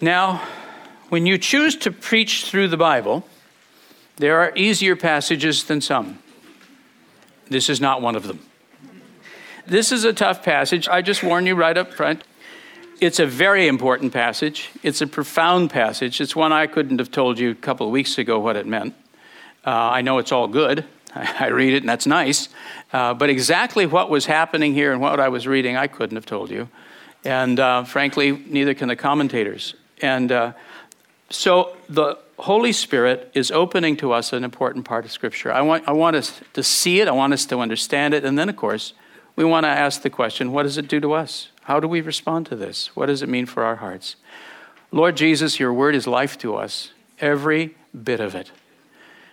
now, when you choose to preach through the Bible, there are easier passages than some. This is not one of them. This is a tough passage. I just warn you right up front. It's a very important passage. It's a profound passage. It's one I couldn't have told you a couple of weeks ago what it meant. Uh, I know it's all good. I read it and that's nice. Uh, but exactly what was happening here and what I was reading, I couldn't have told you. And uh, frankly, neither can the commentators. And uh, so the Holy Spirit is opening to us an important part of Scripture. I want, I want us to see it, I want us to understand it, and then, of course, we want to ask the question what does it do to us? How do we respond to this? What does it mean for our hearts? Lord Jesus, your word is life to us, every bit of it.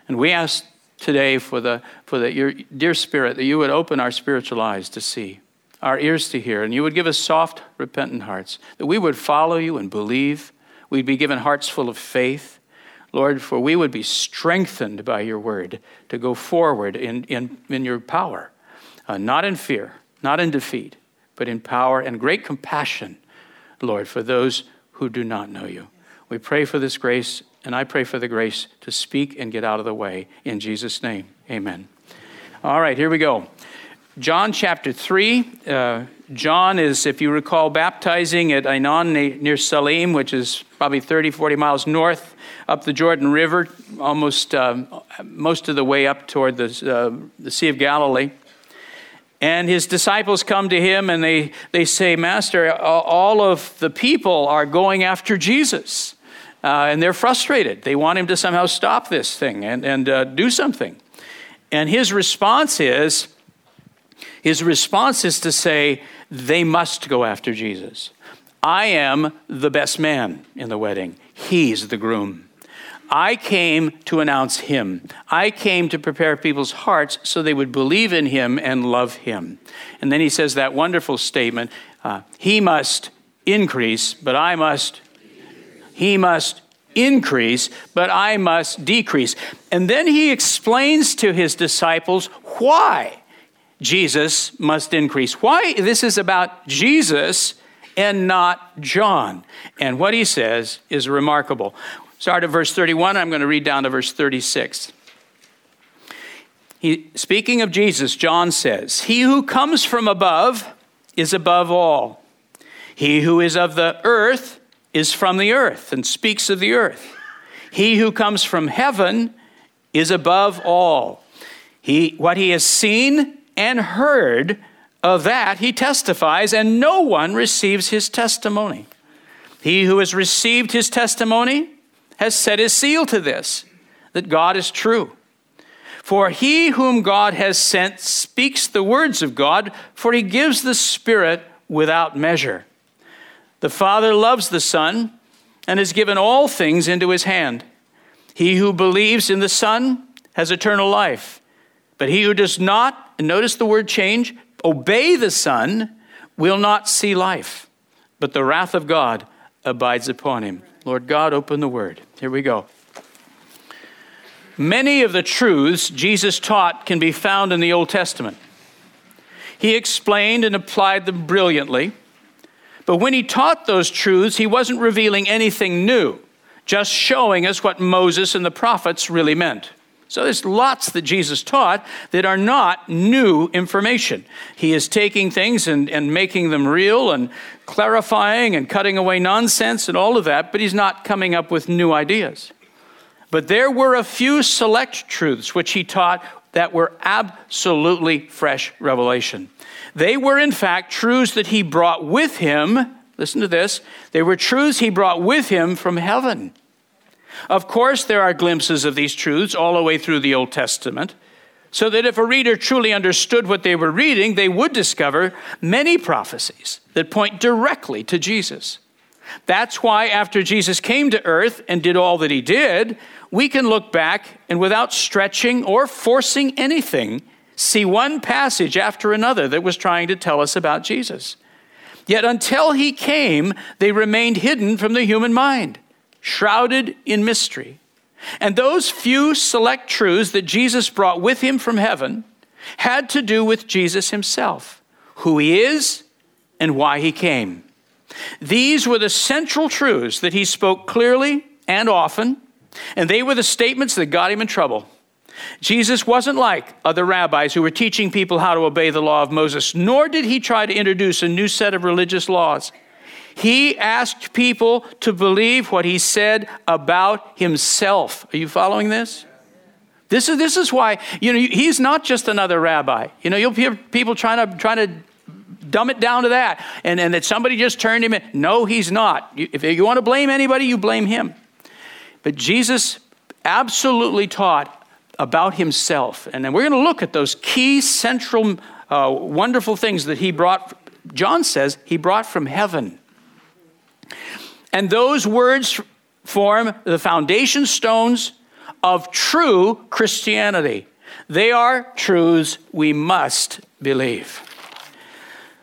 And we ask today for, the, for the, your dear Spirit that you would open our spiritual eyes to see, our ears to hear, and you would give us soft, repentant hearts, that we would follow you and believe We'd be given hearts full of faith. Lord, for we would be strengthened by your word to go forward in, in, in your power, uh, not in fear, not in defeat, but in power and great compassion, Lord, for those who do not know you. We pray for this grace, and I pray for the grace to speak and get out of the way. In Jesus' name, amen. All right, here we go. John chapter 3. Uh, John is, if you recall, baptizing at Aenon near Salim, which is probably 30, 40 miles north up the Jordan River, almost uh, most of the way up toward the, uh, the Sea of Galilee. And his disciples come to him and they, they say, Master, all of the people are going after Jesus. Uh, and they're frustrated. They want him to somehow stop this thing and, and uh, do something. And his response is, his response is to say, they must go after Jesus. I am the best man in the wedding, he's the groom. I came to announce him. I came to prepare people's hearts so they would believe in him and love him. And then he says that wonderful statement uh, He must increase, but I must. He must increase, but I must decrease. And then he explains to his disciples why. Jesus must increase. Why this is about Jesus and not John. And what he says is remarkable. Start at verse 31, I'm going to read down to verse 36. He, speaking of Jesus, John says, He who comes from above is above all. He who is of the earth is from the earth and speaks of the earth. He who comes from heaven is above all. He, what he has seen and heard of that he testifies, and no one receives his testimony. He who has received his testimony has set his seal to this, that God is true. For he whom God has sent speaks the words of God, for he gives the Spirit without measure. The Father loves the Son and has given all things into his hand. He who believes in the Son has eternal life, but he who does not and notice the word change, obey the Son, will not see life, but the wrath of God abides upon him. Lord God, open the word. Here we go. Many of the truths Jesus taught can be found in the Old Testament. He explained and applied them brilliantly, but when he taught those truths, he wasn't revealing anything new, just showing us what Moses and the prophets really meant. So there's lots that Jesus taught that are not new information. He is taking things and, and making them real and clarifying and cutting away nonsense and all of that, but he's not coming up with new ideas. But there were a few select truths which he taught that were absolutely fresh revelation. They were, in fact, truths that he brought with him. Listen to this. They were truths he brought with him from heaven. Of course, there are glimpses of these truths all the way through the Old Testament, so that if a reader truly understood what they were reading, they would discover many prophecies that point directly to Jesus. That's why, after Jesus came to earth and did all that he did, we can look back and without stretching or forcing anything, see one passage after another that was trying to tell us about Jesus. Yet until he came, they remained hidden from the human mind, shrouded in mystery. And those few select truths that Jesus brought with him from heaven had to do with Jesus himself, who he is and why he came. These were the central truths that he spoke clearly and often, and they were the statements that got him in trouble. Jesus wasn't like other rabbis who were teaching people how to obey the law of Moses, nor did he try to introduce a new set of religious laws. He asked people to believe what he said about himself. Are you following this? This is, this is why, you know, he's not just another rabbi. You know, you'll hear people trying to, trying to dumb it down to that and, and that somebody just turned him in. No, he's not. If you want to blame anybody, you blame him. But Jesus absolutely taught about himself. And then we're going to look at those key, central, uh, wonderful things that he brought, John says, he brought from heaven. And those words form the foundation stones of true Christianity. They are truths we must believe.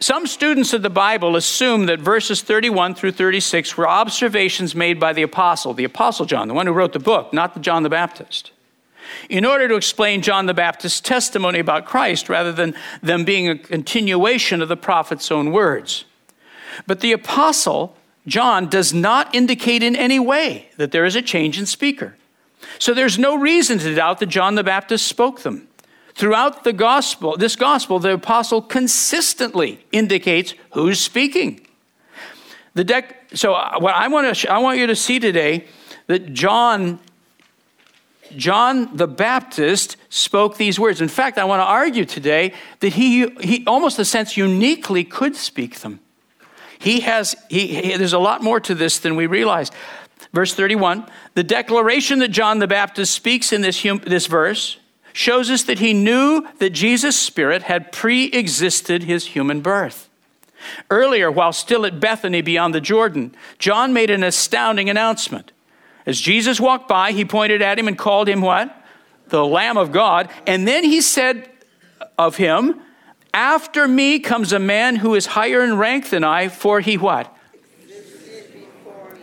Some students of the Bible assume that verses 31 through 36 were observations made by the apostle, the apostle John, the one who wrote the book, not the John the Baptist, in order to explain John the Baptist's testimony about Christ rather than them being a continuation of the prophet's own words. But the apostle John does not indicate in any way that there is a change in speaker. So there's no reason to doubt that John the Baptist spoke them. Throughout the gospel, this gospel, the apostle consistently indicates who's speaking. The dec- so uh, what I want to I want you to see today that John John the Baptist spoke these words. In fact, I want to argue today that he he almost a sense uniquely could speak them. He has he, he there's a lot more to this than we realize. Verse 31, the declaration that John the Baptist speaks in this, this verse shows us that he knew that Jesus' spirit had pre existed his human birth. Earlier, while still at Bethany beyond the Jordan, John made an astounding announcement. As Jesus walked by, he pointed at him and called him what? The Lamb of God. And then he said of him, After me comes a man who is higher in rank than I, for he what?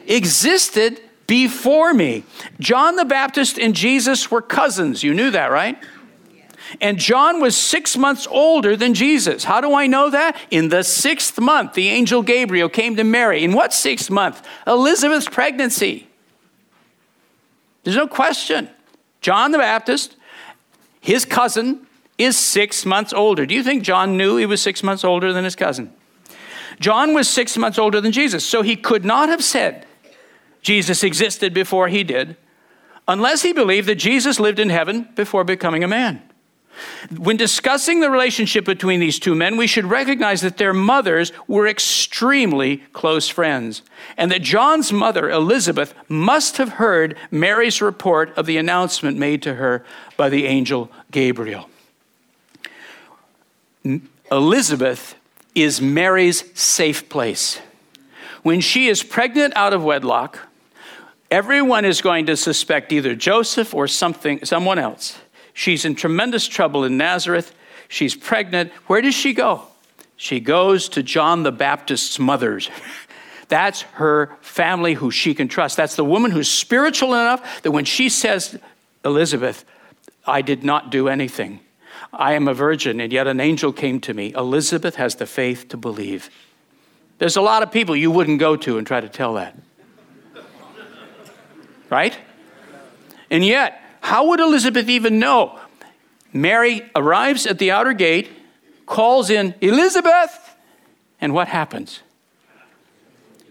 Existed before me. John the Baptist and Jesus were cousins. You knew that, right? And John was six months older than Jesus. How do I know that? In the sixth month, the angel Gabriel came to Mary. In what sixth month? Elizabeth's pregnancy. There's no question. John the Baptist, his cousin, is six months older. Do you think John knew he was six months older than his cousin? John was six months older than Jesus, so he could not have said, Jesus existed before he did, unless he believed that Jesus lived in heaven before becoming a man. When discussing the relationship between these two men, we should recognize that their mothers were extremely close friends, and that John's mother, Elizabeth, must have heard Mary's report of the announcement made to her by the angel Gabriel. Elizabeth is Mary's safe place. When she is pregnant out of wedlock, Everyone is going to suspect either Joseph or something, someone else. She's in tremendous trouble in Nazareth. She's pregnant. Where does she go? She goes to John the Baptist's mother's. That's her family who she can trust. That's the woman who's spiritual enough that when she says, Elizabeth, I did not do anything. I am a virgin, and yet an angel came to me. Elizabeth has the faith to believe. There's a lot of people you wouldn't go to and try to tell that right? And yet, how would Elizabeth even know? Mary arrives at the outer gate, calls in Elizabeth, and what happens?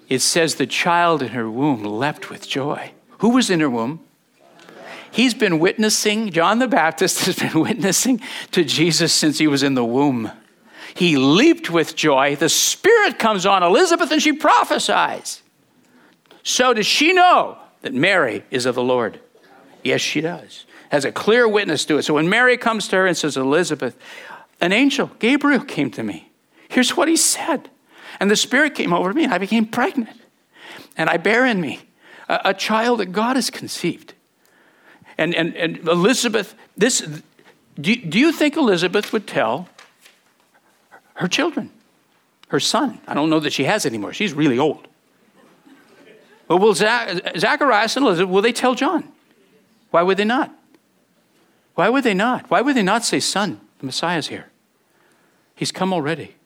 It says the child in her womb leapt with joy. Who was in her womb? He's been witnessing, John the Baptist has been witnessing to Jesus since he was in the womb. He leaped with joy. The Spirit comes on Elizabeth and she prophesies. So does she know that Mary is of the Lord? Yes, she does. Has a clear witness to it. So when Mary comes to her and says, Elizabeth, an angel, Gabriel, came to me. Here's what he said. And the Spirit came over me and I became pregnant. and I bear in me a, a child that God has conceived. And, and, and Elizabeth, this, do, do you think Elizabeth would tell her children, her son? I don't know that she has anymore. She's really old. But will Zach, Zacharias and Elizabeth, will they tell John? Why would they not? Why would they not? Why would they not say, Son, the Messiah's here? He's come already.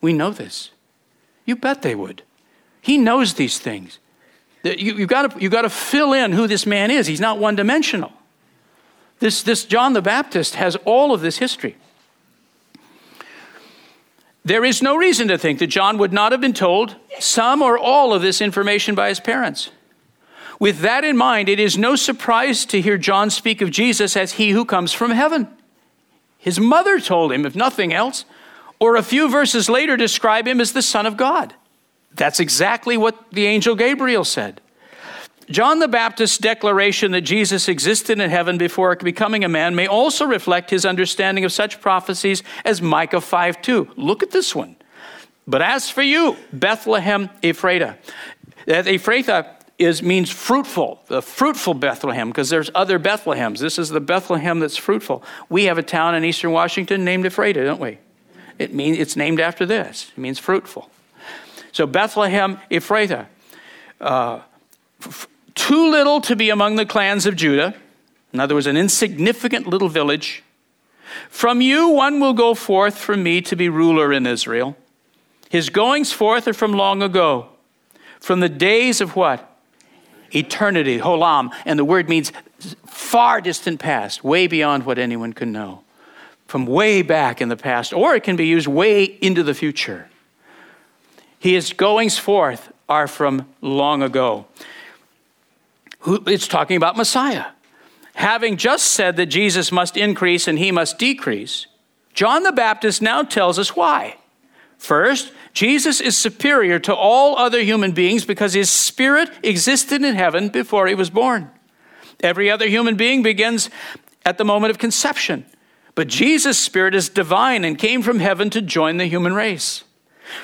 We know this. You bet they would. He knows these things. You, have got to fill in who this man is. He's not one dimensional. This, this John the Baptist has all of this history. There is no reason to think that John would not have been told some or all of this information by his parents. With that in mind, it is no surprise to hear John speak of Jesus as he who comes from heaven. His mother told him, if nothing else, or a few verses later describe him as the Son of God. That's exactly what the angel Gabriel said. John the Baptist's declaration that Jesus existed in heaven before becoming a man may also reflect his understanding of such prophecies as Micah 5 2. Look at this one. But as for you, Bethlehem Ephrathah, that Ephrathah is, means fruitful, the fruitful Bethlehem, because there's other Bethlehems. This is the Bethlehem that's fruitful. We have a town in eastern Washington named Ephrata, don't we? It means it's named after this. It means fruitful. So Bethlehem Ephrathah, uh, f- too little to be among the clans of Judah. In other words, an insignificant little village. From you one will go forth from me to be ruler in Israel. His goings forth are from long ago, from the days of what? Eternity, holam. And the word means far distant past, way beyond what anyone can know. From way back in the past, or it can be used way into the future. His goings forth are from long ago it's talking about Messiah. Having just said that Jesus must increase and he must decrease, John the Baptist now tells us why. First, Jesus is superior to all other human beings because his spirit existed in heaven before he was born. Every other human being begins at the moment of conception, but Jesus' spirit is divine and came from heaven to join the human race.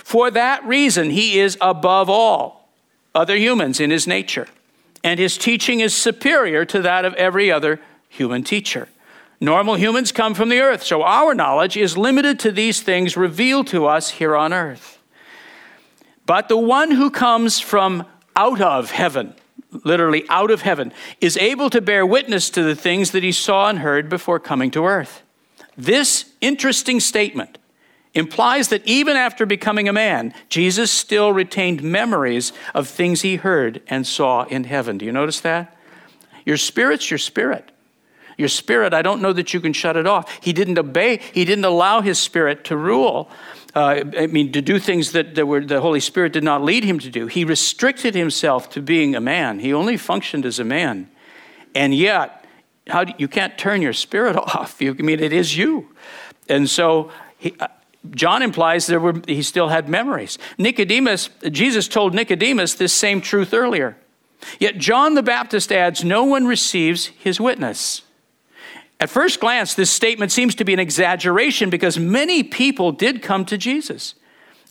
For that reason, he is above all other humans in his nature and his teaching is superior to that of every other human teacher. Normal humans come from the earth, so our knowledge is limited to these things revealed to us here on earth. But the one who comes from out of heaven, literally out of heaven, is able to bear witness to the things that he saw and heard before coming to earth. This interesting statement implies that even after becoming a man, Jesus still retained memories of things he heard and saw in heaven. Do you notice that? Your spirit's your spirit. Your spirit, I don't know that you can shut it off. He didn't obey, he didn't allow his spirit to rule. Uh, I mean, to do things that, that were, the Holy Spirit did not lead him to do. He restricted himself to being a man. He only functioned as a man. And yet, how do, you can't turn your spirit off. You, I mean, it is you. And so, he, uh, John implies there were, he still had memories. Nicodemus, Jesus told Nicodemus this same truth earlier. Yet John the Baptist adds, No one receives his witness. At first glance, this statement seems to be an exaggeration because many people did come to Jesus,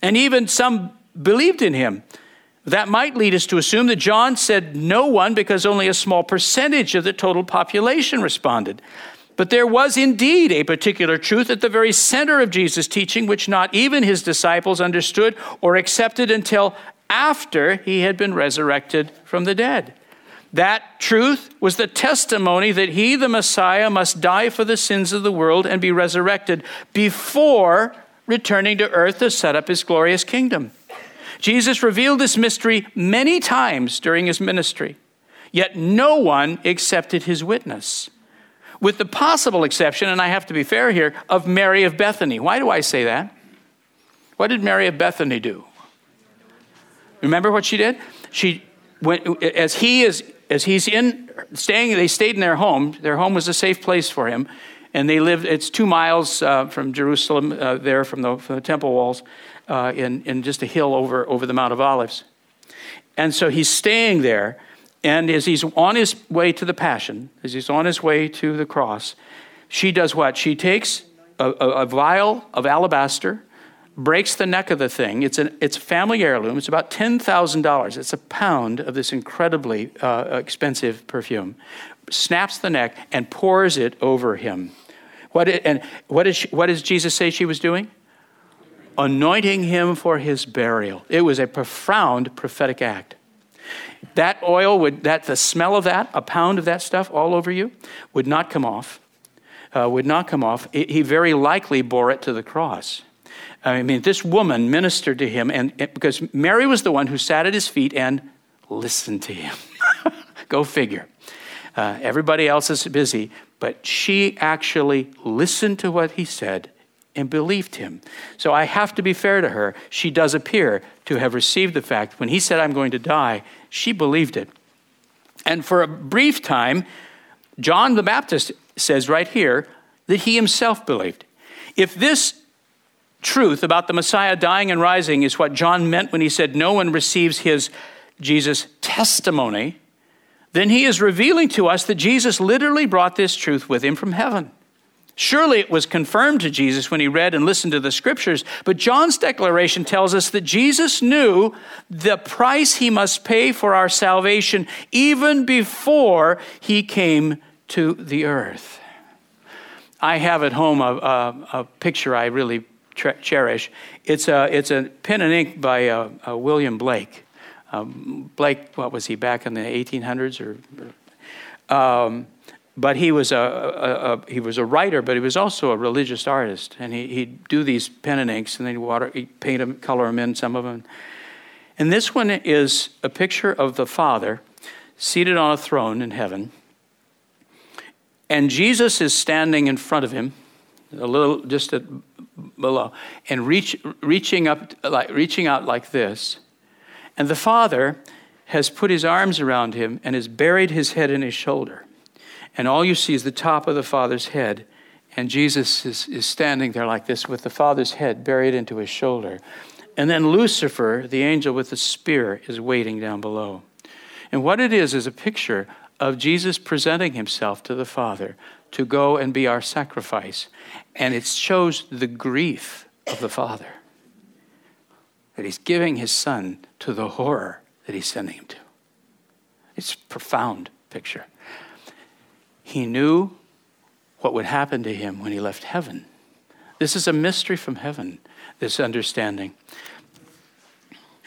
and even some believed in him. That might lead us to assume that John said no one because only a small percentage of the total population responded. But there was indeed a particular truth at the very center of Jesus' teaching, which not even his disciples understood or accepted until after he had been resurrected from the dead. That truth was the testimony that he, the Messiah, must die for the sins of the world and be resurrected before returning to earth to set up his glorious kingdom. Jesus revealed this mystery many times during his ministry, yet no one accepted his witness with the possible exception, and I have to be fair here, of Mary of Bethany. Why do I say that? What did Mary of Bethany do? Remember what she did? She went as he is as he's in staying. They stayed in their home. Their home was a safe place for him, and they lived. It's two miles uh, from Jerusalem, uh, there from the, from the, temple walls, uh, in in just a hill over over the Mount of Olives. And so he's staying there, and as he's on his way to the Passion, as he's on his way to the cross, she does what? She takes a, a, a vial of alabaster, breaks the neck of the thing. It's, an, it's a family heirloom. It's about $10,000. It's a pound of this incredibly uh, expensive perfume. Snaps the neck and pours it over him. What it, and what, is she, what does Jesus say she was doing? Anointing him for his burial. It was a profound prophetic act. That oil would, that the smell of that, a pound of that stuff all over you, would not come off. Uh, would not come off. He very likely bore it to the cross. I mean, this woman ministered to him, and, and because Mary was the one who sat at his feet and listened to him. Go figure. Uh, everybody else is busy, but she actually listened to what he said and believed him. So I have to be fair to her. She does appear to have received the fact when he said, I'm going to die, she believed it. And for a brief time, John the Baptist says right here that he himself believed. If this truth about the Messiah dying and rising is what John meant when he said, No one receives his Jesus testimony, then he is revealing to us that Jesus literally brought this truth with him from heaven. Surely it was confirmed to Jesus when he read and listened to the scriptures, but John's declaration tells us that Jesus knew the price he must pay for our salvation even before he came to the earth. I have at home a, a, a picture I really cherish. It's a, it's a pen and ink by uh, uh, William Blake. Um, Blake, what was he, back in the 1800s? Or, um, but he was a, a, a, he was a writer, but he was also a religious artist. And he, he'd do these pen and inks, and then he'd, water, he'd paint them, color them in, some of them. And this one is a picture of the Father seated on a throne in heaven. And Jesus is standing in front of him, a little just at below, and reach, reaching, up, like, reaching out like this. And the Father has put his arms around him and has buried his head in his shoulder. And all you see is the top of the Father's head. And Jesus is, is standing there like this with the Father's head buried into his shoulder. And then Lucifer, the angel with the spear, is waiting down below. And what it is is a picture of Jesus presenting himself to the Father to go and be our sacrifice. And it shows the grief of the Father that he's giving his son to the horror that he's sending him to. It's a profound picture. He knew what would happen to him when he left heaven. This is a mystery from heaven, this understanding.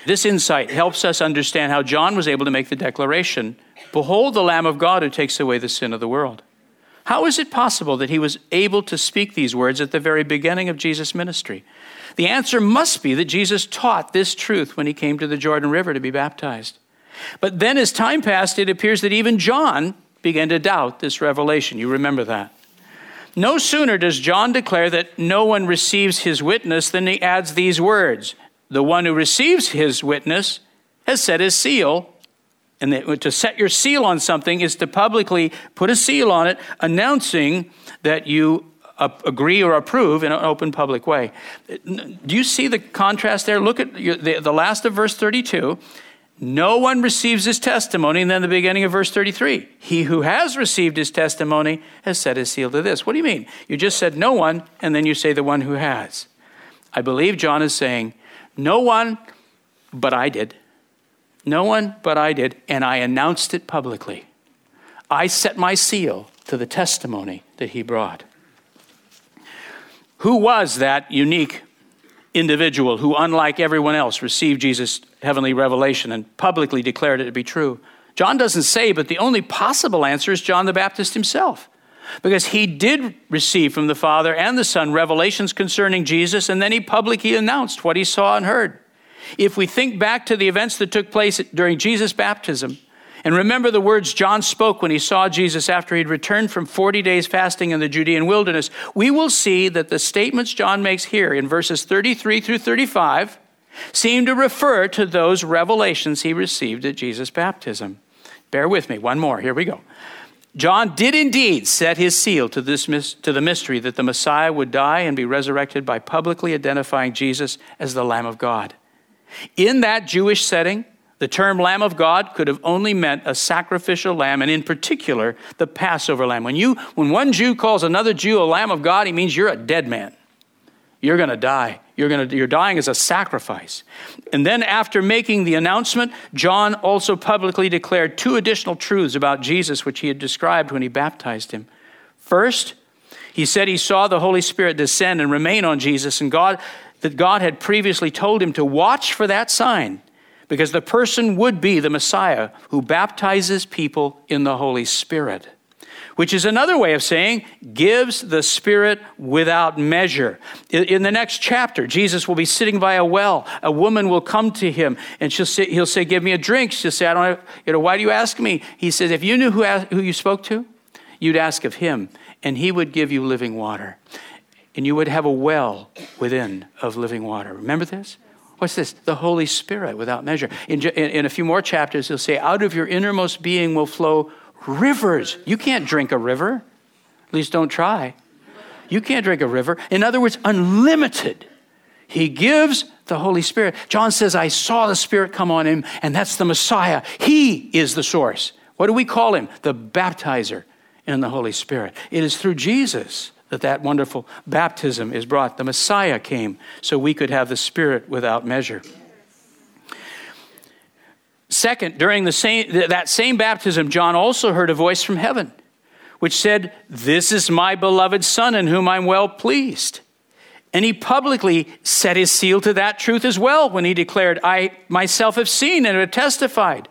This insight helps us understand how John was able to make the declaration Behold the Lamb of God who takes away the sin of the world. How is it possible that he was able to speak these words at the very beginning of Jesus' ministry? The answer must be that Jesus taught this truth when he came to the Jordan River to be baptized. But then, as time passed, it appears that even John began to doubt this revelation. You remember that. No sooner does John declare that no one receives his witness than he adds these words The one who receives his witness has set his seal and to set your seal on something is to publicly put a seal on it, announcing that you agree or approve in an open public way. Do you see the contrast there? Look at the last of verse 32. No one receives his testimony, and then the beginning of verse 33. He who has received his testimony has set his seal to this. What do you mean? You just said no one, and then you say the one who has. I believe John is saying, no one, but I did. No one but I did, and I announced it publicly. I set my seal to the testimony that he brought. Who was that unique individual who, unlike everyone else, received Jesus' heavenly revelation and publicly declared it to be true? John doesn't say, but the only possible answer is John the Baptist himself. Because he did receive from the Father and the Son revelations concerning Jesus, and then he publicly announced what he saw and heard. If we think back to the events that took place during Jesus' baptism, and remember the words John spoke when he saw Jesus after he'd returned from 40 days fasting in the Judean wilderness, we will see that the statements John makes here in verses 33 through 35 seem to refer to those revelations he received at Jesus' baptism. Bear with me, one more. Here we go. John did indeed set his seal to, this, to the mystery that the Messiah would die and be resurrected by publicly identifying Jesus as the Lamb of God. In that Jewish setting, the term Lamb of God could have only meant a sacrificial lamb, and in particular, the Passover lamb. When, you, when one Jew calls another Jew a Lamb of God, he means you're a dead man. You're going to die. You're, gonna, you're dying as a sacrifice. And then, after making the announcement, John also publicly declared two additional truths about Jesus, which he had described when he baptized him. First, he said he saw the Holy Spirit descend and remain on Jesus, and God, that God had previously told him to watch for that sign, because the person would be the Messiah who baptizes people in the Holy Spirit which is another way of saying gives the Spirit without measure. In the next chapter, Jesus will be sitting by a well. A woman will come to him and she'll say, he'll say, Give me a drink. She'll say, I don't have, you know, why do you ask me? He says, If you knew who, who you spoke to, you'd ask of him, and he would give you living water. And you would have a well within of living water. Remember this? What's this? The Holy Spirit without measure. In, in, in a few more chapters, he'll say, Out of your innermost being will flow Rivers. You can't drink a river. At least don't try. You can't drink a river. In other words, unlimited. He gives the Holy Spirit. John says, I saw the Spirit come on him, and that's the Messiah. He is the source. What do we call him? The baptizer in the Holy Spirit. It is through Jesus that that wonderful baptism is brought. The Messiah came so we could have the Spirit without measure. Second, during the same, that same baptism, John also heard a voice from heaven, which said, This is my beloved Son in whom I'm well pleased. And he publicly set his seal to that truth as well when he declared, I myself have seen and have testified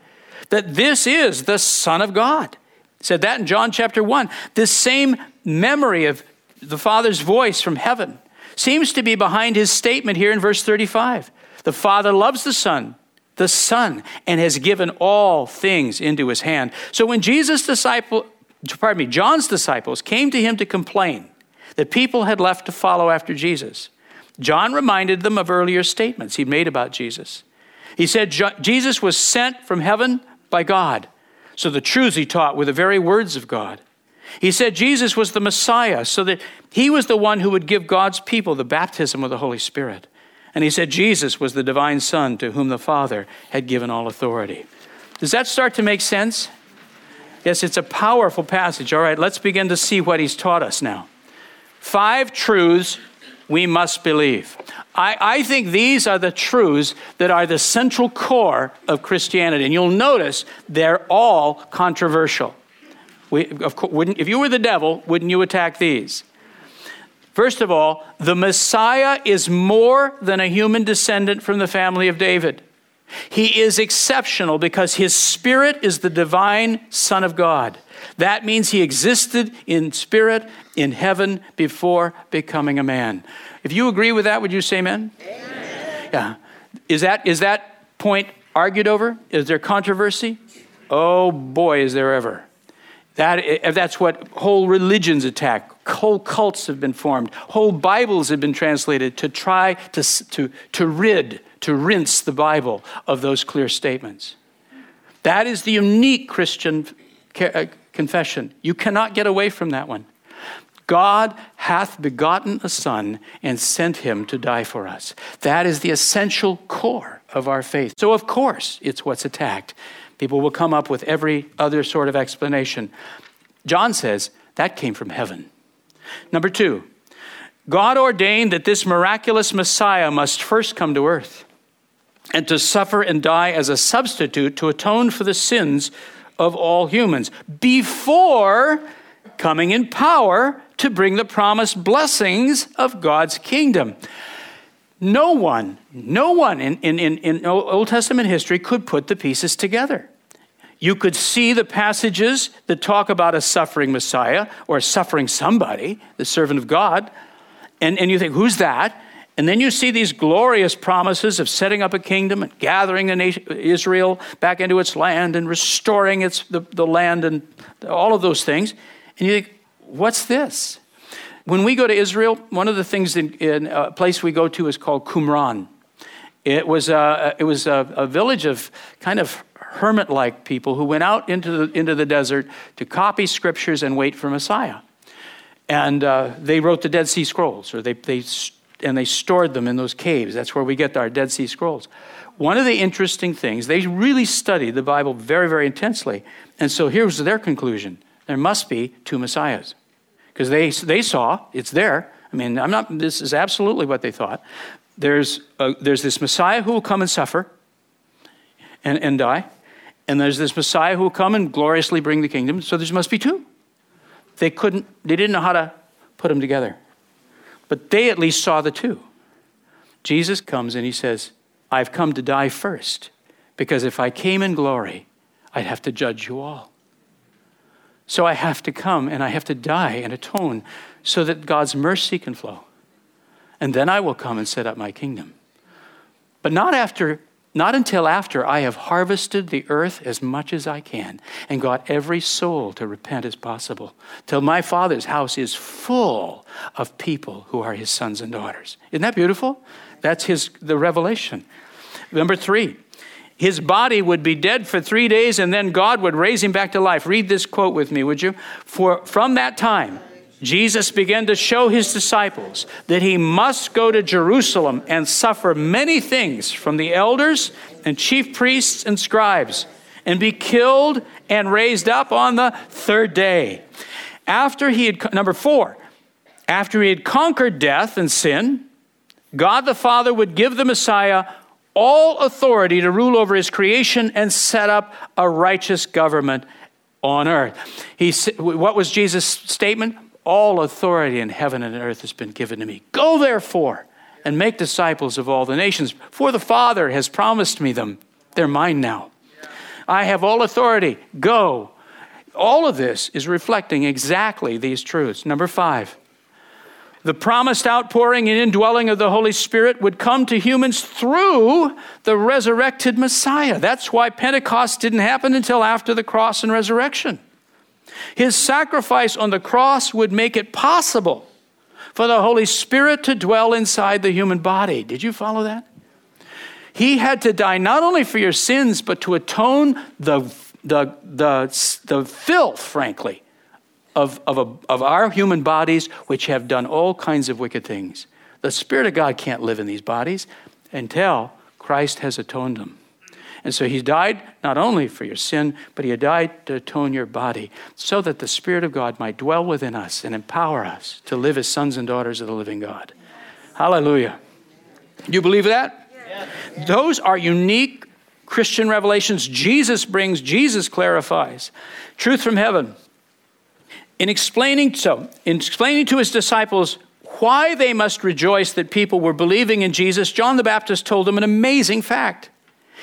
that this is the Son of God. He said that in John chapter 1. This same memory of the Father's voice from heaven seems to be behind his statement here in verse 35. The Father loves the Son the Son, and has given all things into his hand. So when Jesus' disciple, pardon me, John's disciples came to him to complain that people had left to follow after Jesus, John reminded them of earlier statements he made about Jesus. He said Jesus was sent from heaven by God. So the truths he taught were the very words of God. He said Jesus was the Messiah, so that he was the one who would give God's people the baptism of the Holy Spirit. And he said Jesus was the divine Son to whom the Father had given all authority. Does that start to make sense? Yes, it's a powerful passage. All right, let's begin to see what he's taught us now. Five truths we must believe. I, I, think these are the truths that are the central core of Christianity. And you'll notice they're all controversial. We, of course, if you were the devil, wouldn't you attack these? First of all, the Messiah is more than a human descendant from the family of David. He is exceptional because his spirit is the divine Son of God. That means he existed in spirit in heaven before becoming a man. If you agree with that, would you say amen? amen. Yeah. Is that, is that point argued over? Is there controversy? Oh boy, is there ever. That, that's what whole religions attack. Whole cults have been formed. Whole Bibles have been translated to try to, to, to rid, to rinse the Bible of those clear statements. That is the unique Christian uh, confession. You cannot get away from that one. God hath begotten a Son and sent him to die for us. That is the essential core of our faith. So, of course, it's what's attacked. People will come up with every other sort of explanation. John says that came from heaven. Number two, God ordained that this miraculous Messiah must first come to earth and to suffer and die as a substitute to atone for the sins of all humans before coming in power to bring the promised blessings of God's kingdom. No one, no one in, in, in, Old Testament history could put the pieces together. You could see the passages that talk about a suffering Messiah or a suffering somebody, the servant of God, and, and you think, who's that? And then you see these glorious promises of setting up a kingdom and gathering nation, Israel back into its land and restoring its, the, the land and all of those things. And you think, what's this? When we go to Israel, one of the things in, in a place we go to is called Qumran. It was a, it was a, a village of kind of hermit like people who went out into the, into the desert to copy scriptures and wait for Messiah. And uh, they wrote the Dead Sea Scrolls, or they, they, and they stored them in those caves. That's where we get our Dead Sea Scrolls. One of the interesting things, they really studied the Bible very, very intensely. And so here's their conclusion there must be two Messiahs because they, they saw it's there. I mean, I'm not, this is absolutely what they thought. there's, a, there's this Messiah who will come and suffer and, and die, and there's this Messiah who will come and gloriously bring the kingdom. So there must be two. They couldn't, they didn't know how to put them together. But they at least saw the two. Jesus comes and he says, I've come to die first, because if I came in glory, I'd have to judge you all. So I have to come and I have to die and atone so that God's mercy can flow. And then I will come and set up my kingdom. But not after not until after I have harvested the earth as much as I can and got every soul to repent as possible, till my Father's house is full of people who are his sons and daughters. Isn't that beautiful? That's his the revelation. Number 3. His body would be dead for 3 days and then God would raise him back to life. Read this quote with me, would you? For from that time Jesus began to show his disciples that he must go to Jerusalem and suffer many things from the elders and chief priests and scribes and be killed and raised up on the third day. After he had, number four, after he had conquered death and sin, God the Father would give the Messiah all authority to rule over his creation and set up a righteous government on earth. He, what was Jesus' statement? All authority in heaven and earth has been given to me. Go therefore and make disciples of all the nations, for the Father has promised me them. They're mine now. I have all authority. Go. All of this is reflecting exactly these truths. Number five, the promised outpouring and indwelling of the Holy Spirit would come to humans through the resurrected Messiah. That's why Pentecost didn't happen until after the cross and resurrection. His sacrifice on the cross would make it possible for the Holy Spirit to dwell inside the human body. Did you follow that? He had to die not only for your sins, but to atone the, the, the, the filth, frankly, of, of, a, of our human bodies, which have done all kinds of wicked things. The Spirit of God can't live in these bodies until Christ has atoned them. And so he died not only for your sin, but he died to atone your body so that the Spirit of God might dwell within us and empower us to live as sons and daughters of the living God. Hallelujah. You believe that? Yes. Those are unique Christian revelations Jesus brings, Jesus clarifies. Truth from heaven. In explaining so, in explaining to his disciples why they must rejoice that people were believing in Jesus, John the Baptist told them an amazing fact.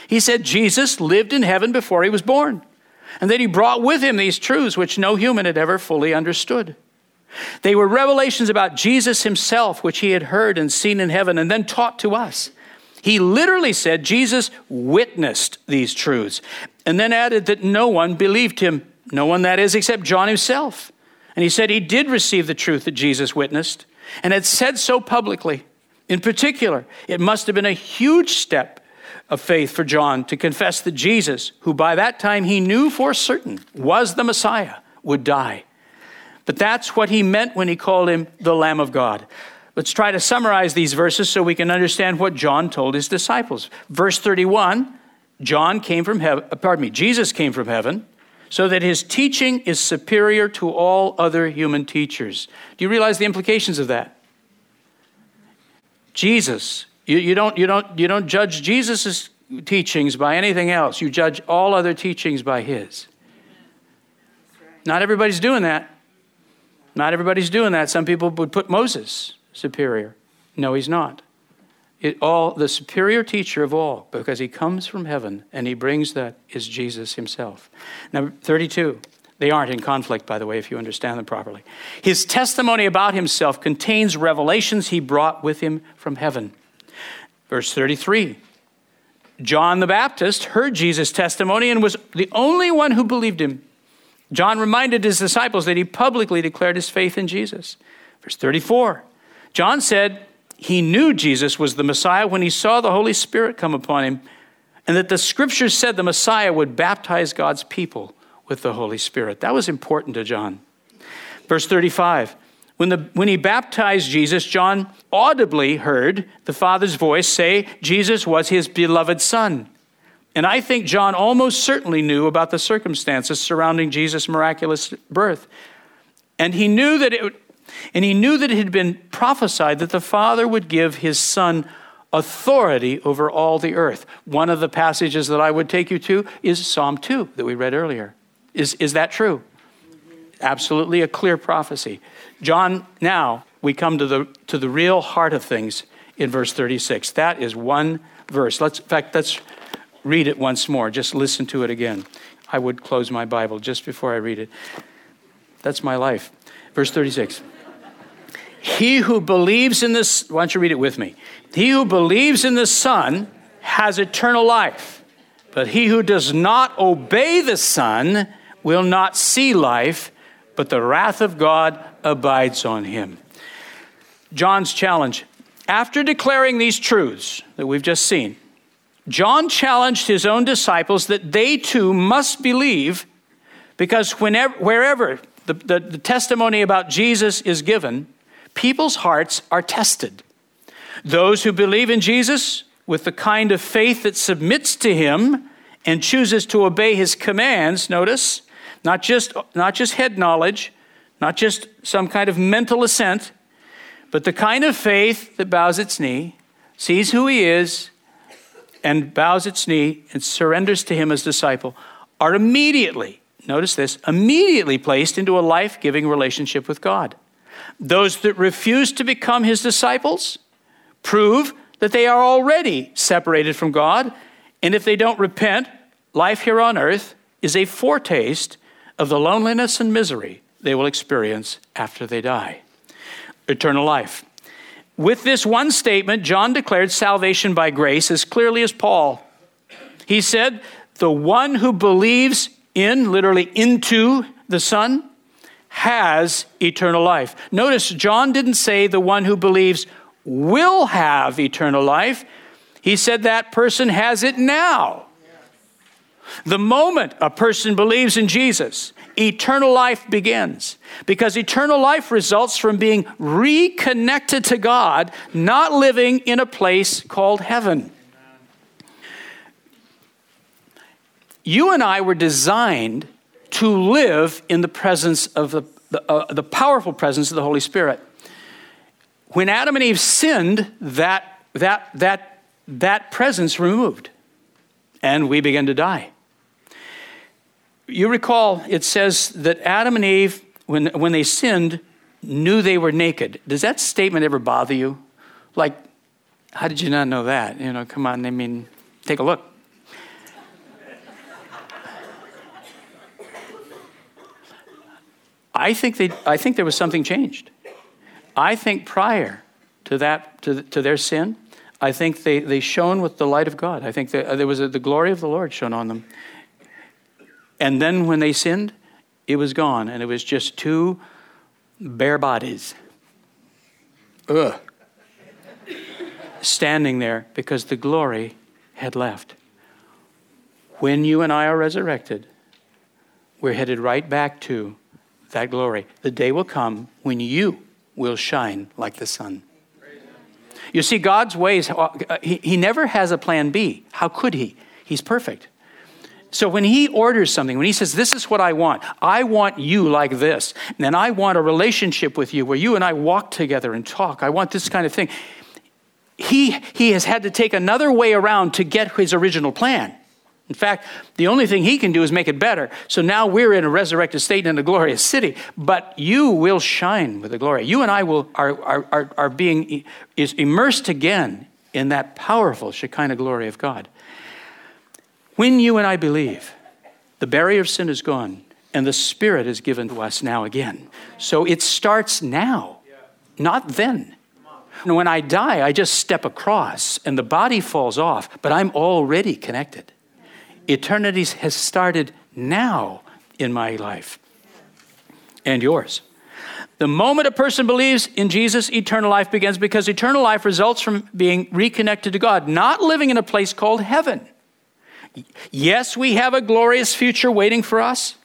He said Jesus lived in heaven before he was born, and that he brought with him these truths which no human had ever fully understood. They were revelations about Jesus himself, which he had heard and seen in heaven and then taught to us. He literally said Jesus witnessed these truths and then added that no one believed him, no one that is, except John himself. And he said he did receive the truth that Jesus witnessed and had said so publicly. In particular, it must have been a huge step of faith for John to confess that Jesus, who by that time he knew for certain was the Messiah, would die. But that's what he meant when he called him the Lamb of God. Let's try to summarize these verses so we can understand what John told his disciples. Verse 31, John came from heaven, uh, pardon me, Jesus came from heaven so that his teaching is superior to all other human teachers. Do you realize the implications of that? Jesus you, you, don't, you, don't, you don't judge Jesus' teachings by anything else. You judge all other teachings by his. Not everybody's doing that. Not everybody's doing that. Some people would put Moses superior. No, he's not. It all the superior teacher of all, because he comes from heaven and he brings that is Jesus himself. Number 32. They aren't in conflict, by the way, if you understand them properly. His testimony about himself contains revelations he brought with him from heaven. Verse 33 John the Baptist heard Jesus' testimony and was the only one who believed him. John reminded his disciples that he publicly declared his faith in Jesus. Verse 34 John said he knew Jesus was the Messiah when he saw the Holy Spirit come upon him, and that the scriptures said the Messiah would baptize God's people with the Holy Spirit. That was important to John. Verse 35 when, the, when he baptized Jesus, John audibly heard the Father's voice say Jesus was his beloved Son. And I think John almost certainly knew about the circumstances surrounding Jesus' miraculous birth. And he knew that it and he knew that it had been prophesied that the Father would give his son authority over all the earth. One of the passages that I would take you to is Psalm 2 that we read earlier. Is, is that true? Absolutely a clear prophecy. John, now we come to the, to the real heart of things in verse 36. That is one verse. Let's, in fact, let's read it once more. Just listen to it again. I would close my Bible just before I read it. That's my life. Verse 36. He who believes in this, why don't you read it with me? He who believes in the Son has eternal life, but he who does not obey the Son will not see life, but the wrath of God abides on him. John's challenge. After declaring these truths that we've just seen, John challenged his own disciples that they too must believe because whenever, wherever the, the, the testimony about Jesus is given, people's hearts are tested. Those who believe in Jesus with the kind of faith that submits to him and chooses to obey his commands, notice, not just, not just head knowledge, not just some kind of mental assent, but the kind of faith that bows its knee, sees who he is, and bows its knee and surrenders to him as disciple, are immediately, notice this, immediately placed into a life giving relationship with God. Those that refuse to become his disciples prove that they are already separated from God, and if they don't repent, life here on earth is a foretaste of the loneliness and misery they will experience after they die. Eternal life. With this one statement, John declared salvation by grace as clearly as Paul. He said, The one who believes in, literally into, the Son has eternal life. Notice, John didn't say the one who believes will have eternal life. He said that person has it now. The moment a person believes in Jesus, eternal life begins. Because eternal life results from being reconnected to God, not living in a place called heaven. You and I were designed to live in the presence of the, the, uh, the powerful presence of the Holy Spirit. When Adam and Eve sinned, that, that, that, that presence removed, and we began to die. You recall it says that Adam and Eve, when, when they sinned, knew they were naked. Does that statement ever bother you? Like, how did you not know that? You know, come on, I mean, take a look. I think, they, I think there was something changed. I think prior to that, to, to their sin, I think they, they shone with the light of God. I think that, uh, there was a, the glory of the Lord shone on them. And then when they sinned, it was gone, and it was just two bare bodies. Ugh. Standing there because the glory had left. When you and I are resurrected, we're headed right back to that glory. The day will come when you will shine like the sun. You see, God's ways, uh, he, he never has a plan B. How could he? He's perfect. So when he orders something, when he says, This is what I want, I want you like this, and I want a relationship with you where you and I walk together and talk, I want this kind of thing. He, he has had to take another way around to get his original plan. In fact, the only thing he can do is make it better. So now we're in a resurrected state in a glorious city, but you will shine with the glory. You and I will, are, are, are, being is immersed again in that powerful Shekinah glory of God. When you and I believe, the barrier of sin is gone and the Spirit is given to us now again. So it starts now, not then. And when I die, I just step across and the body falls off, but I'm already connected. Eternity has started now in my life and yours. The moment a person believes in Jesus, eternal life begins because eternal life results from being reconnected to God, not living in a place called heaven. Yes, we have a glorious future waiting for us,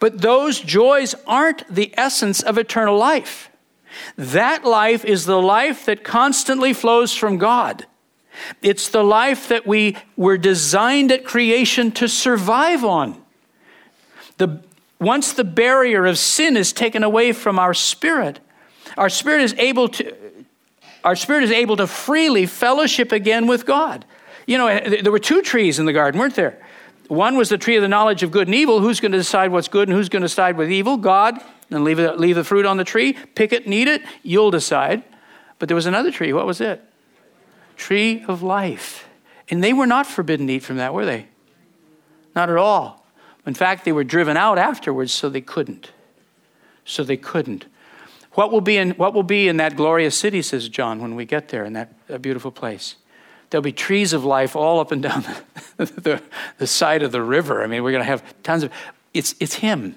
but those joys aren't the essence of eternal life. That life is the life that constantly flows from God. It's the life that we were designed at creation to survive on. The, once the barrier of sin is taken away from our spirit, our spirit is able to, our spirit is able to freely fellowship again with God. You know, there were two trees in the garden, weren't there? One was the tree of the knowledge of good and evil. Who's going to decide what's good and who's going to decide with evil? God. And leave, it, leave the fruit on the tree, pick it and eat it. You'll decide. But there was another tree. What was it? Tree of life. And they were not forbidden to eat from that, were they? Not at all. In fact, they were driven out afterwards, so they couldn't. So they couldn't. What will be in, what will be in that glorious city, says John, when we get there in that, that beautiful place? There'll be trees of life all up and down the, the, the side of the river. I mean, we're going to have tons of. It's, it's Him.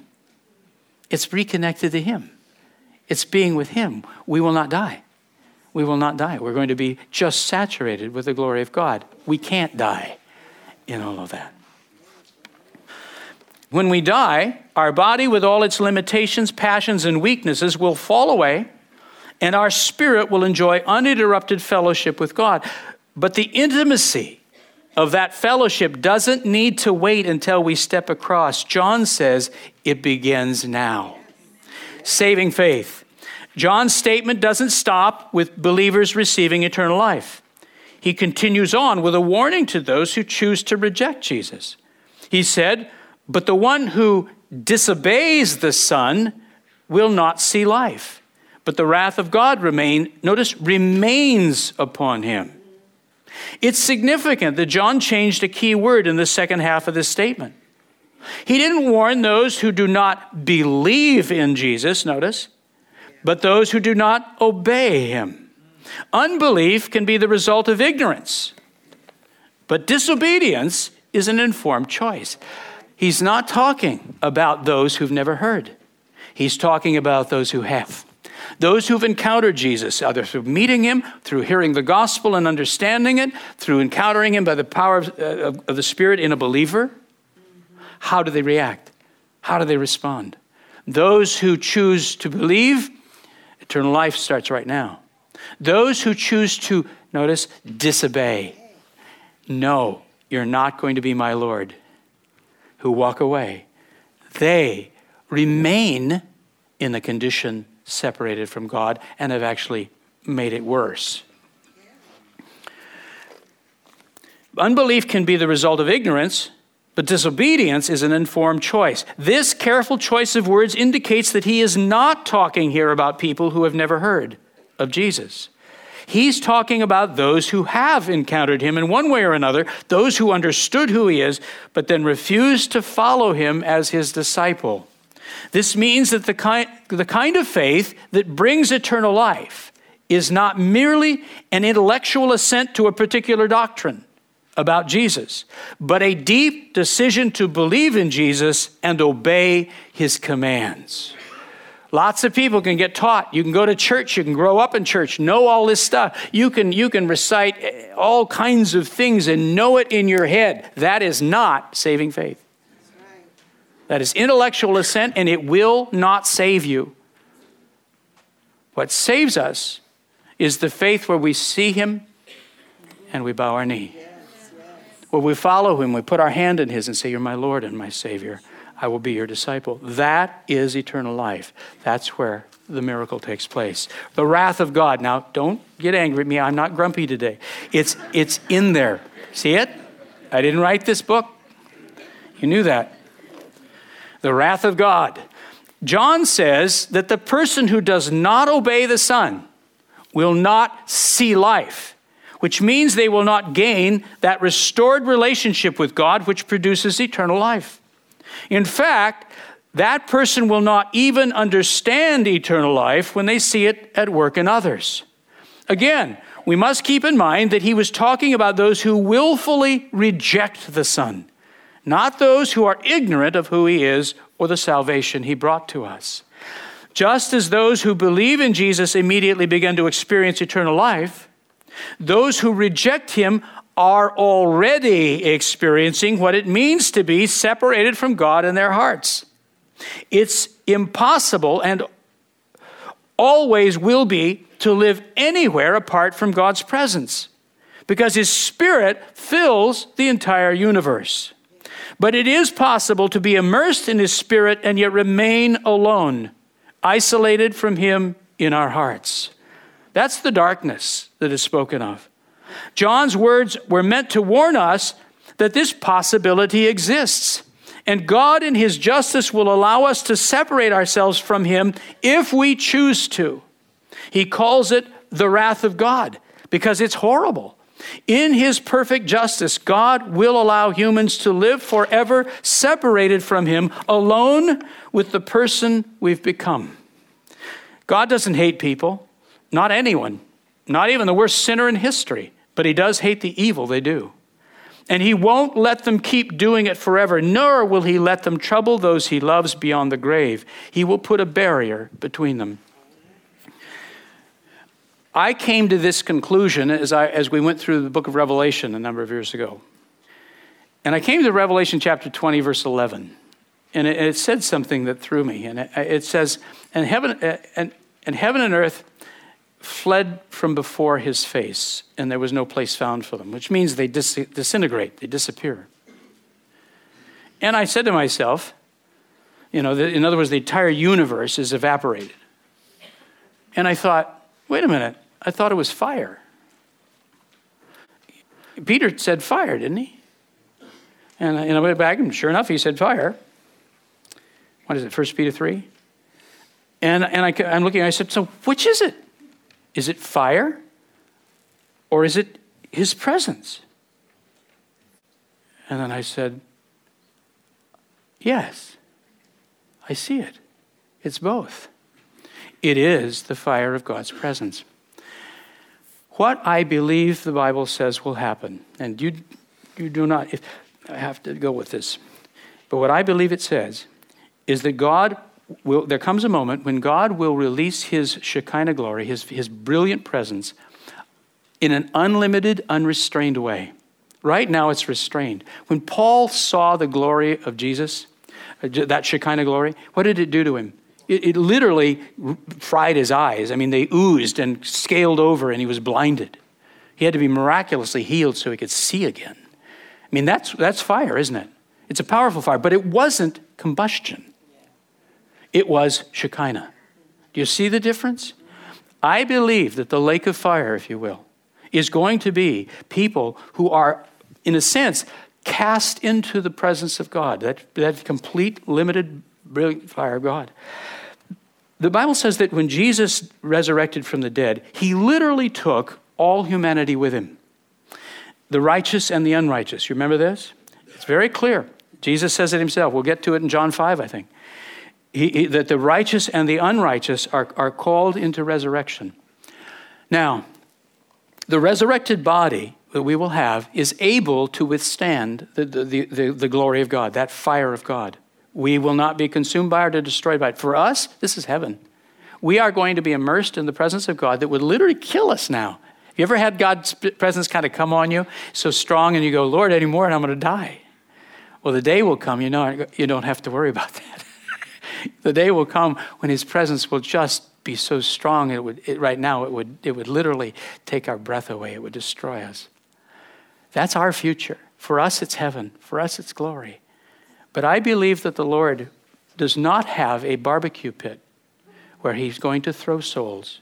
It's reconnected to Him. It's being with Him. We will not die. We will not die. We're going to be just saturated with the glory of God. We can't die in all of that. When we die, our body, with all its limitations, passions, and weaknesses, will fall away, and our spirit will enjoy uninterrupted fellowship with God. But the intimacy of that fellowship doesn't need to wait until we step across. John says it begins now. Saving faith. John's statement doesn't stop with believers receiving eternal life. He continues on with a warning to those who choose to reject Jesus. He said, but the one who disobeys the Son will not see life. But the wrath of God remain, notice, remains upon him. It's significant that John changed a key word in the second half of this statement. He didn't warn those who do not believe in Jesus, notice, but those who do not obey him. Unbelief can be the result of ignorance, but disobedience is an informed choice. He's not talking about those who've never heard. He's talking about those who have. Those who've encountered Jesus, either through meeting him, through hearing the gospel and understanding it, through encountering him by the power of, uh, of, the Spirit in a believer, how do they react? How do they respond? Those who choose to believe, eternal life starts right now. Those who choose to, notice, disobey, no, you're not going to be my Lord who walk away, they remain in the condition separated from God and have actually made it worse. Unbelief can be the result of ignorance, but disobedience is an informed choice. This careful choice of words indicates that he is not talking here about people who have never heard of Jesus. He's talking about those who have encountered him in one way or another, those who understood who he is, but then refused to follow him as his disciple. This means that the kind, the kind of faith that brings eternal life is not merely an intellectual assent to a particular doctrine about Jesus, but a deep decision to believe in Jesus and obey his commands. Lots of people can get taught. You can go to church, you can grow up in church, know all this stuff. You can, you can recite eh, all kinds of things and know it in your head. That is not saving faith. That is intellectual assent, and it will not save you. What saves us is the faith where we see Him and we bow our knee. Where we follow Him, we put our hand in His and say, You're my Lord and my Savior. I will be your disciple. That is eternal life. That's where the miracle takes place. The wrath of God. Now, don't get angry at me. I'm not grumpy today. It's, it's in there. See it? I didn't write this book. You knew that. The wrath of God. John says that the person who does not obey the Son will not see life, which means they will not gain that restored relationship with God which produces eternal life. In fact, that person will not even understand eternal life when they see it at work in others. Again, we must keep in mind that he was talking about those who willfully reject the Son, not those who are ignorant of who he is or the salvation he brought to us. Just as those who believe in Jesus immediately begin to experience eternal life, those who reject him are already experiencing what it means to be separated from God in their hearts. It's impossible and always will be to live anywhere apart from God's presence because His Spirit fills the entire universe. But it is possible to be immersed in His Spirit and yet remain alone, isolated from Him in our hearts. That's the darkness that is spoken of. John's words were meant to warn us that this possibility exists. And God, in His justice, will allow us to separate ourselves from Him if we choose to. He calls it the wrath of God because it's horrible. In His perfect justice, God will allow humans to live forever separated from Him, alone with the person we've become. God doesn't hate people, not anyone, not even the worst sinner in history, but He does hate the evil they do. And he won't let them keep doing it forever, nor will he let them trouble those he loves beyond the grave. He will put a barrier between them. I came to this conclusion as, I, as we went through the book of Revelation a number of years ago. And I came to Revelation chapter 20, verse 11. And it, it said something that threw me. And it, it says, and heaven, and, and heaven and earth fled from before his face, and there was no place found for them, which means they dis- disintegrate, they disappear. And I said to myself, you know, in other words, the entire universe is evaporated. And I thought, wait a minute, I thought it was fire. Peter said fire, didn't he? And, and I went back, and sure enough, he said fire. What is it, 1 Peter 3? And, and I, I'm looking, I said, so which is it? Is it fire or is it his presence? And then I said, Yes, I see it. It's both. It is the fire of God's presence. What I believe the Bible says will happen, and you, you do not, if, I have to go with this, but what I believe it says is that God will, there comes a moment when God will release his Shekinah glory, his, his brilliant presence, in an unlimited, unrestrained way. Right now, it's restrained. When Paul saw the glory of Jesus, uh, that Shekinah glory, what did it do to him? It, it literally fried his eyes. I mean, they oozed and scaled over, and he was blinded. He had to be miraculously healed so he could see again. I mean, that's, that's fire, isn't it? It's a powerful fire, but it wasn't combustion. It was Shekinah. Do you see the difference? I believe that the lake of fire, if you will, is going to be people who are, in a sense, cast into the presence of God, that, that complete, limited, brilliant fire of God. The Bible says that when Jesus resurrected from the dead, he literally took all humanity with him the righteous and the unrighteous. You remember this? It's very clear. Jesus says it himself. We'll get to it in John 5, I think he, he, that the righteous and the unrighteous are, are called into resurrection. Now, the resurrected body that we will have is able to withstand the, the, the, the, glory of God, that fire of God. We will not be consumed by it or destroyed by it. For us, this is heaven. We are going to be immersed in the presence of God that would literally kill us now. Have you ever had God's presence kind of come on you so strong and you go, Lord, anymore, and I'm going to die? Well, the day will come, you know, you don't have to worry about that the day will come when his presence will just be so strong it would it, right now it would it would literally take our breath away. It would destroy us. That's our future. For us it's heaven. For us it's glory. But i believe that the lord does not have a barbecue pit where he's going to throw souls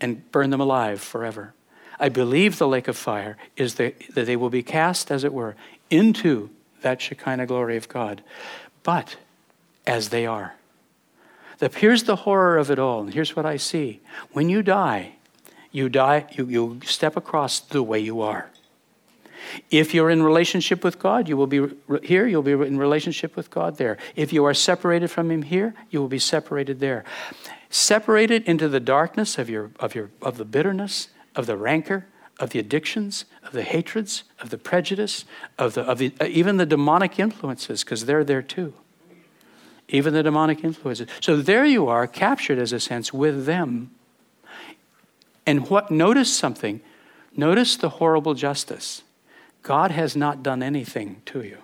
and burn them alive forever. I believe the lake of fire is the, that they will be cast as it were into that shekinah glory of god. But as they are the, here's the horror of it all, and here's what I see. When you die, you die, you, you step across the way you are. If you're in relationship with God, you will be here, you'll be in relationship with God there. If you are separated from Him here, you will be separated there. Separated into the darkness of, your, of, your, of the bitterness, of the rancor, of the addictions, of the hatreds, of the prejudice, of, the, of the, even the demonic influences, because they're there too even the demonic influences. So there you are, captured as a sense with them. And what notice something, notice the horrible justice. God has not done anything to you.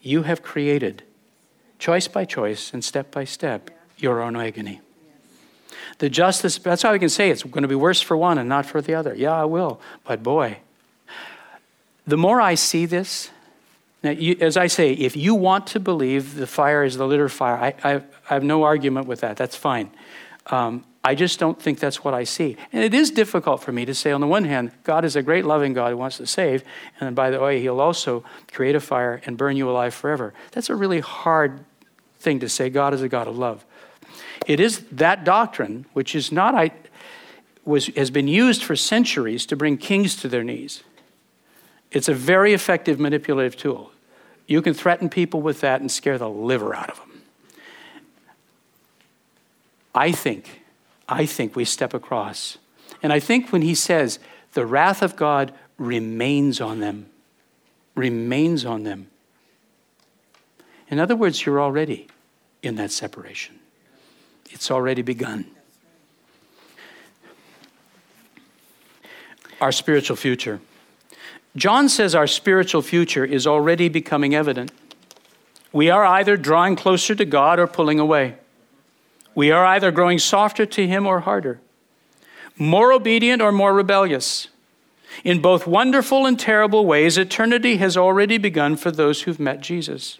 You have created, choice by choice and step by step, your own agony. The justice, that's how we can say it's going to be worse for one and not for the other. Yeah, I will. But boy, the more I see this, now, you, as I say, if you want to believe the fire is the litter fire, I, I, I, have no argument with that. That's fine. Um, I just don't think that's what I see. And it is difficult for me to say, on the one hand, God is a great loving God who wants to save, and by the way, He'll also create a fire and burn you alive forever. That's a really hard thing to say. God is a God of love. It is that doctrine, which is not, I, was, has been used for centuries to bring kings to their knees. It's a very effective manipulative tool. You can threaten people with that and scare the liver out of them. I think, I think we step across. And I think when he says, the wrath of God remains on them, remains on them. In other words, you're already in that separation, it's already begun. Our spiritual future. John says our spiritual future is already becoming evident. We are either drawing closer to God or pulling away. We are either growing softer to Him or harder, more obedient or more rebellious. In both wonderful and terrible ways, eternity has already begun for those who've met Jesus.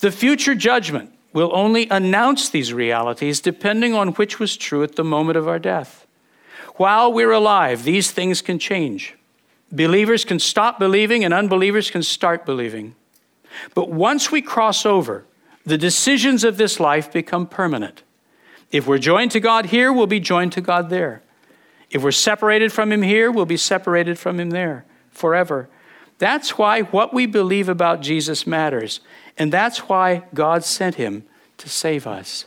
The future judgment will only announce these realities depending on which was true at the moment of our death. While we're alive, these things can change. Believers can stop believing and unbelievers can start believing. But once we cross over, the decisions of this life become permanent. If we're joined to God here, we'll be joined to God there. If we're separated from Him here, we'll be separated from Him there forever. That's why what we believe about Jesus matters. And that's why God sent Him to save us.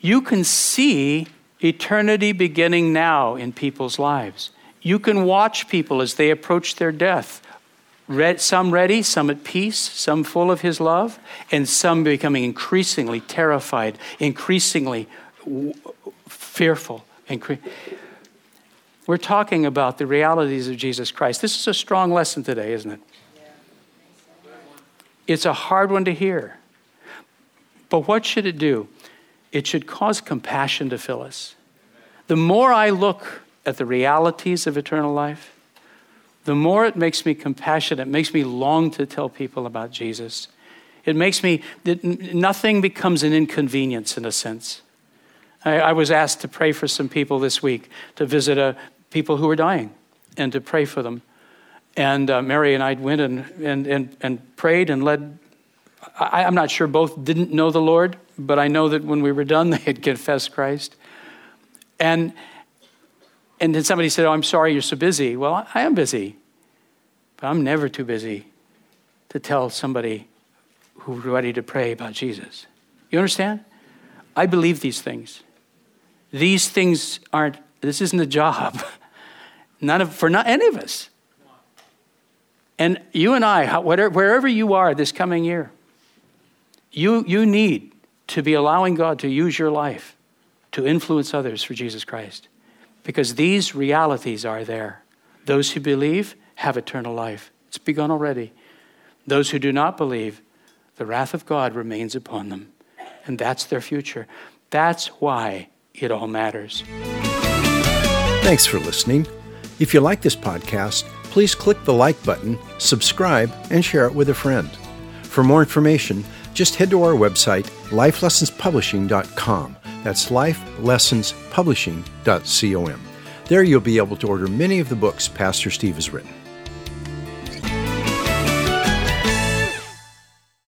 You can see eternity beginning now in people's lives. You can watch people as they approach their death. Some ready, some at peace, some full of His love, and some becoming increasingly terrified, increasingly fearful. We're talking about the realities of Jesus Christ. This is a strong lesson today, isn't it? It's a hard one to hear. But what should it do? It should cause compassion to fill us. The more I look at the realities of eternal life, the more it makes me compassionate, it makes me long to tell people about Jesus. It makes me, nothing becomes an inconvenience in a sense. I, I, was asked to pray for some people this week, to visit a, uh, people who were dying and to pray for them. And uh, Mary and I went and, and, and, and prayed and led. I, I'm not sure both didn't know the Lord, but I know that when we were done, they had confessed Christ. And and then somebody said, Oh, I'm sorry you're so busy. Well, I am busy, but I'm never too busy to tell somebody who's ready to pray about Jesus. You understand? I believe these things. These things aren't, this isn't a job. None of, for not any of us. And you and I, whatever, wherever you are this coming year, you, you need to be allowing God to use your life to influence others for Jesus Christ because these realities are there. Those who believe have eternal life. It's begun already. Those who do not believe, the wrath of God remains upon them. And that's their future. That's why it all matters. Thanks for listening. If you like this podcast, please click the like button, subscribe, and share it with a friend. For more information, just head to our website, lifelessonspublishing.com. That's lifelessonspublishing.com. There you'll be able to order many of the books Pastor Steve has written.